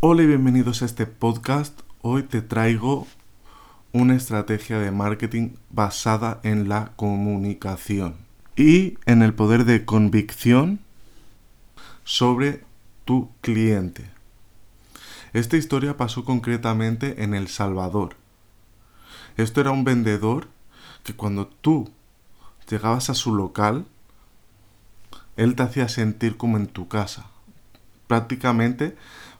Hola y bienvenidos a este podcast. Hoy te traigo una estrategia de marketing basada en la comunicación y en el poder de convicción sobre tu cliente. Esta historia pasó concretamente en El Salvador. Esto era un vendedor que cuando tú llegabas a su local, él te hacía sentir como en tu casa. Prácticamente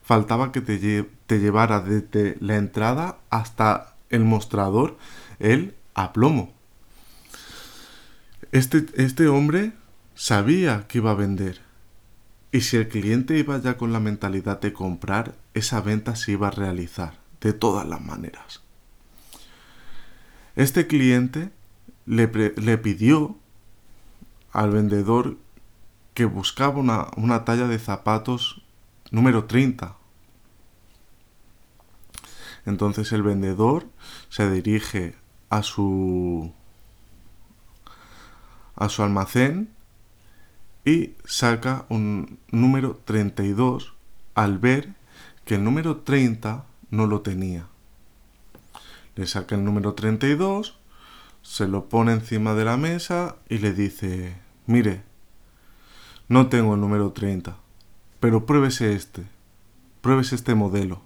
faltaba que te, te llevara desde la entrada hasta el mostrador el aplomo. Este, este hombre sabía que iba a vender. Y si el cliente iba ya con la mentalidad de comprar, esa venta se iba a realizar de todas las maneras. Este cliente le, le pidió al vendedor que buscaba una, una talla de zapatos número 30 entonces el vendedor se dirige a su a su almacén y saca un número 32 al ver que el número 30 no lo tenía. Le saca el número 32, se lo pone encima de la mesa y le dice, mire, no tengo el número 30, pero pruébese este, pruébese este modelo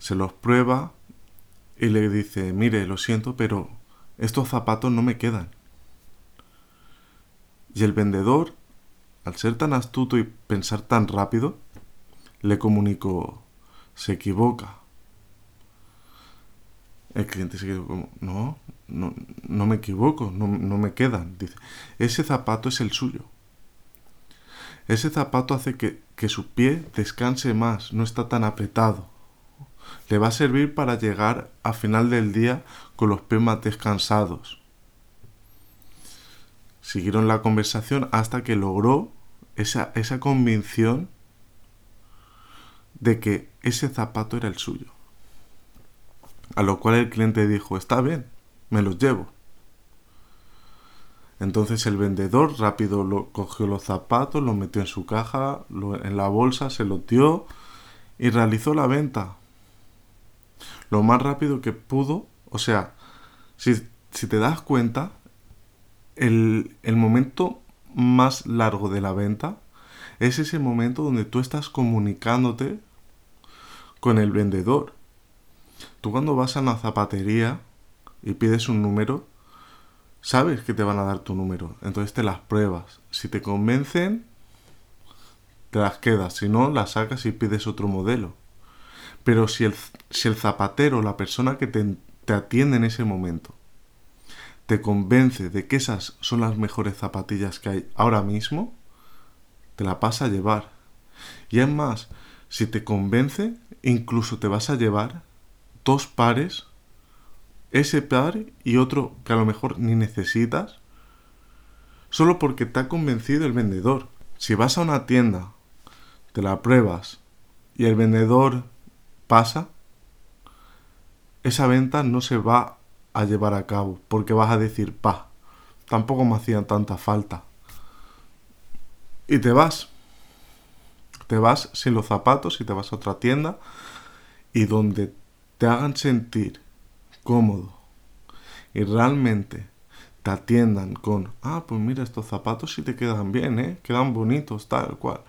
se los prueba y le dice, mire, lo siento, pero estos zapatos no me quedan. Y el vendedor, al ser tan astuto y pensar tan rápido, le comunicó, se equivoca. El cliente se quedó como, no, no, no me equivoco, no, no me quedan. Dice, ese zapato es el suyo. Ese zapato hace que, que su pie descanse más, no está tan apretado le va a servir para llegar a final del día con los pies más descansados. Siguieron la conversación hasta que logró esa, esa convicción de que ese zapato era el suyo. A lo cual el cliente dijo, está bien, me los llevo. Entonces el vendedor rápido lo, cogió los zapatos, los metió en su caja, en la bolsa, se los dio y realizó la venta lo más rápido que pudo. O sea, si, te das cuenta, el, el momento más largo de la venta es ese momento donde tú estás comunicándote con el vendedor. Tú cuando vas a una zapatería y pides un número, sabes que te van a dar tu número, entonces te las pruebas. Si te convencen, te las quedas, si no, las sacas y pides otro modelo. Pero si el, si el zapatero, la persona que te, te atiende en ese momento, te convence de que esas son las mejores zapatillas que hay ahora mismo, te la pasa a llevar. Y es más, si te convence, incluso te vas a llevar dos pares, ese par y otro que a lo mejor ni necesitas, solo porque te ha convencido el vendedor. Si vas a una tienda, te la pruebas y el vendedor pasa, esa venta no se va a llevar a cabo porque vas a decir, pa, tampoco me hacían tanta falta. Y te vas. Te vas sin los zapatos y te vas a otra tienda y donde te hagan sentir cómodo y realmente te atiendan con, ah, pues mira, estos zapatos sí te quedan bien, ¿eh? Quedan bonitos, tal cual.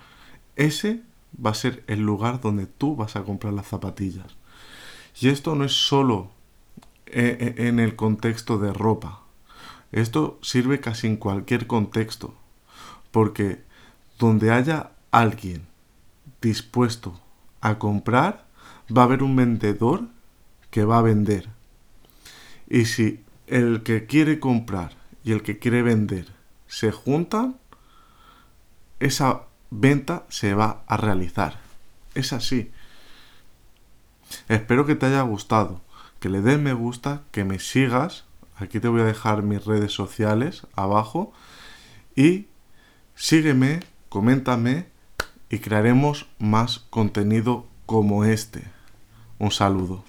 Ese va a ser el lugar donde tú vas a comprar las zapatillas. Y esto no es solo eh, eh, en el contexto de ropa. Esto sirve casi en cualquier contexto. Porque donde haya alguien dispuesto a comprar, va a haber un vendedor que va a vender. Y si el que quiere comprar y el que quiere vender se juntan, esa venta se va a realizar. Es así. Espero que te haya gustado, que le des me gusta, que me sigas. Aquí te voy a dejar mis redes sociales abajo. Y sígueme, coméntame y crearemos más contenido como este. Un saludo.